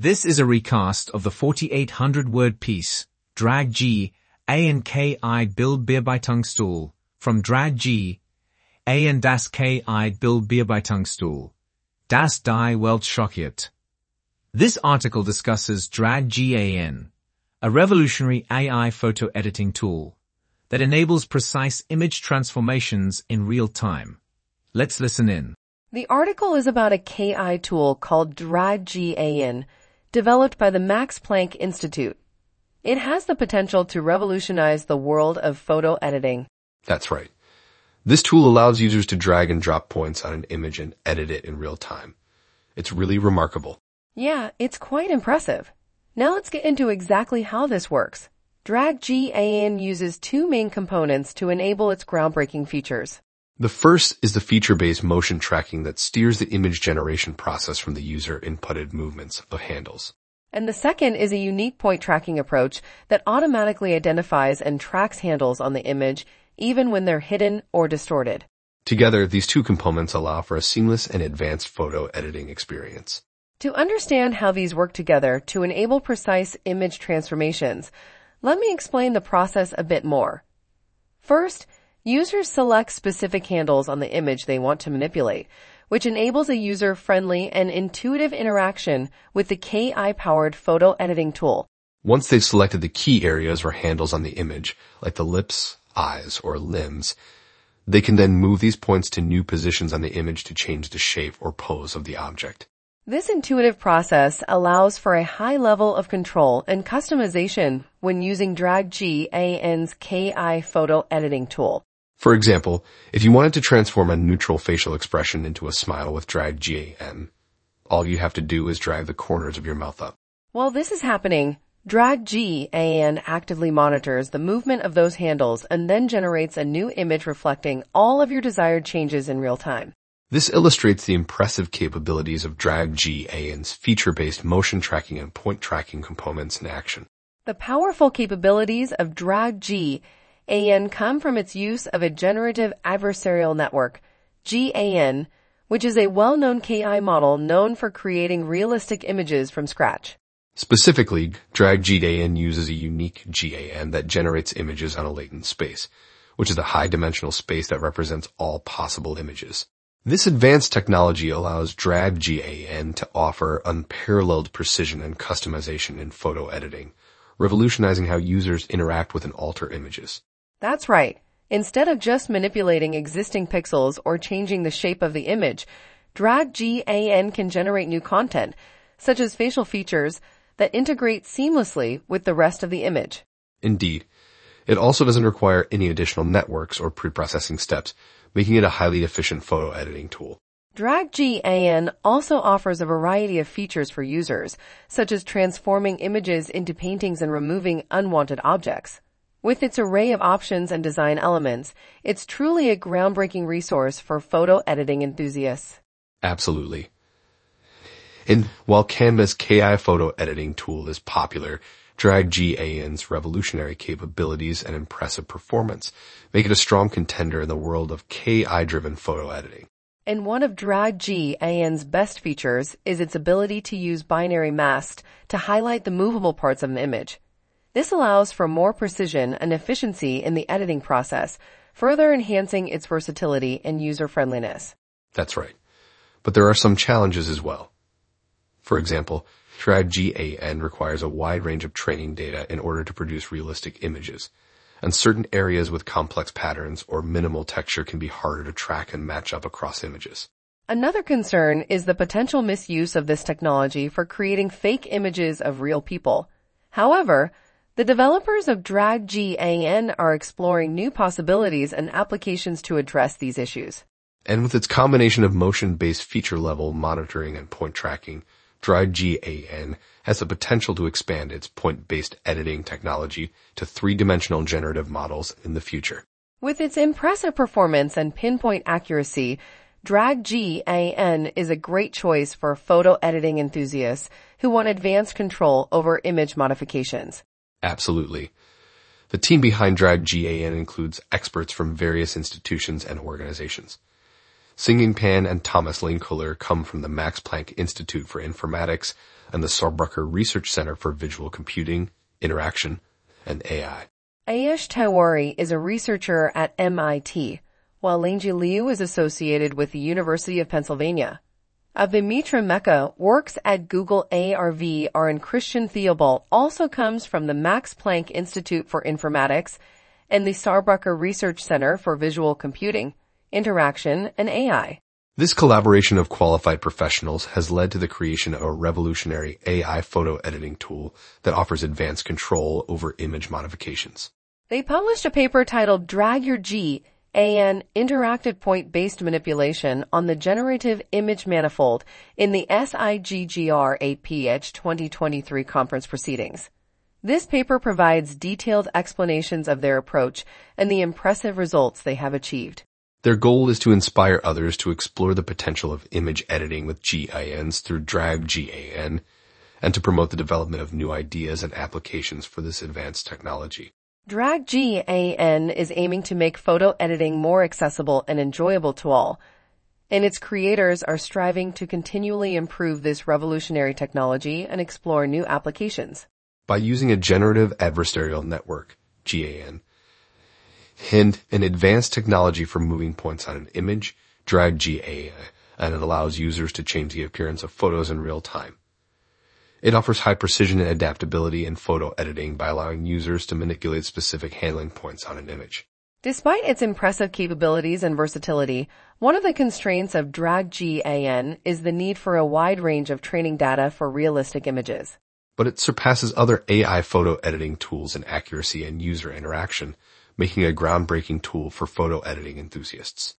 This is a recast of the 4800 word piece, Drag G, A and K I Bill Bearbeitungsstoel, from Drag G, A and Das K I Bearbeitungsstoel, Das Die Welt schockiert. This article discusses Drag GAN, a revolutionary AI photo editing tool that enables precise image transformations in real time. Let's listen in. The article is about a KI tool called DragGAN, developed by the Max Planck Institute. It has the potential to revolutionize the world of photo editing. That's right. This tool allows users to drag and drop points on an image and edit it in real time. It's really remarkable. Yeah, it's quite impressive. Now let's get into exactly how this works. DragGAN uses two main components to enable its groundbreaking features. The first is the feature-based motion tracking that steers the image generation process from the user inputted movements of handles. And the second is a unique point tracking approach that automatically identifies and tracks handles on the image even when they're hidden or distorted. Together, these two components allow for a seamless and advanced photo editing experience. To understand how these work together to enable precise image transformations, let me explain the process a bit more. First, Users select specific handles on the image they want to manipulate, which enables a user-friendly and intuitive interaction with the KI-powered photo editing tool. Once they've selected the key areas or handles on the image, like the lips, eyes, or limbs, they can then move these points to new positions on the image to change the shape or pose of the object. This intuitive process allows for a high level of control and customization when using DragGAN's KI photo editing tool. For example, if you wanted to transform a neutral facial expression into a smile with drag GAN, all you have to do is drag the corners of your mouth up. While this is happening, Drag GAN actively monitors the movement of those handles and then generates a new image reflecting all of your desired changes in real time. This illustrates the impressive capabilities of Drag GAN's feature-based motion tracking and point tracking components in action. The powerful capabilities of Drag G AN come from its use of a generative adversarial network, GAN, which is a well-known KI model known for creating realistic images from scratch. Specifically, Drag GAN uses a unique GAN that generates images on a latent space, which is a high-dimensional space that represents all possible images. This advanced technology allows Drag GAN to offer unparalleled precision and customization in photo editing, revolutionizing how users interact with and alter images. That's right. Instead of just manipulating existing pixels or changing the shape of the image, Drag GAN can generate new content, such as facial features that integrate seamlessly with the rest of the image. Indeed. It also doesn't require any additional networks or pre-processing steps, making it a highly efficient photo editing tool. Drag GAN also offers a variety of features for users, such as transforming images into paintings and removing unwanted objects. With its array of options and design elements, it's truly a groundbreaking resource for photo editing enthusiasts. Absolutely. And while Canva's KI photo editing tool is popular, Drag GAN's revolutionary capabilities and impressive performance make it a strong contender in the world of KI-driven photo editing. And one of Drag GAN's best features is its ability to use binary masks to highlight the movable parts of an image. This allows for more precision and efficiency in the editing process, further enhancing its versatility and user friendliness. That's right. But there are some challenges as well. For example, Drag GAN requires a wide range of training data in order to produce realistic images, and certain areas with complex patterns or minimal texture can be harder to track and match up across images. Another concern is the potential misuse of this technology for creating fake images of real people. However, the developers of Drag GAN are exploring new possibilities and applications to address these issues. And with its combination of motion-based feature-level monitoring and point tracking, Drag GAN has the potential to expand its point-based editing technology to three-dimensional generative models in the future. With its impressive performance and pinpoint accuracy, Drag GAN is a great choice for photo editing enthusiasts who want advanced control over image modifications. Absolutely. The team behind Drag GAN includes experts from various institutions and organizations. Xingang Pan and Thomas Lane come from the Max Planck Institute for Informatics, and the Saarbrücker Research Center for Visual Computing, Interaction, and AI. Ayush Tewari is a researcher at MIT, while Lingjie Liu is associated with the University of Pennsylvania. Abhimitra Meka works at Google ARV and Christian Theobalt also comes from the Max Planck Institute for Informatics and the Saarbrücker Research Center for Visual Computing, Interaction, and AI. This collaboration of qualified professionals has led to the creation of a revolutionary AI photo editing tool that offers advanced control over image modifications. They published a paper titled Drag Your G, AN Interactive Point-Based Manipulation on the Generative Image Manifold in the SIGGRAPH 2023 conference proceedings. This paper provides detailed explanations of their approach and the impressive results they have achieved. Their goal is to inspire others to explore the potential of image editing with GANs through Drag GAN and to promote the development of new ideas and applications for this advanced technology. Drag GAN is aiming to make photo editing more accessible and enjoyable to all, and its creators are striving to continually improve this revolutionary technology and explore new applications. By using a generative adversarial network, GAN, and an advanced technology for moving points on an image, Drag GAN, and it allows users to change the appearance of photos in real time. It offers high precision and adaptability in photo editing by allowing users to manipulate specific handling points on an image. Despite its impressive capabilities and versatility, one of the constraints of Drag GAN is the need for a wide range of training data for realistic images. But it surpasses other AI photo editing tools in accuracy and user interaction, making a groundbreaking tool for photo editing enthusiasts.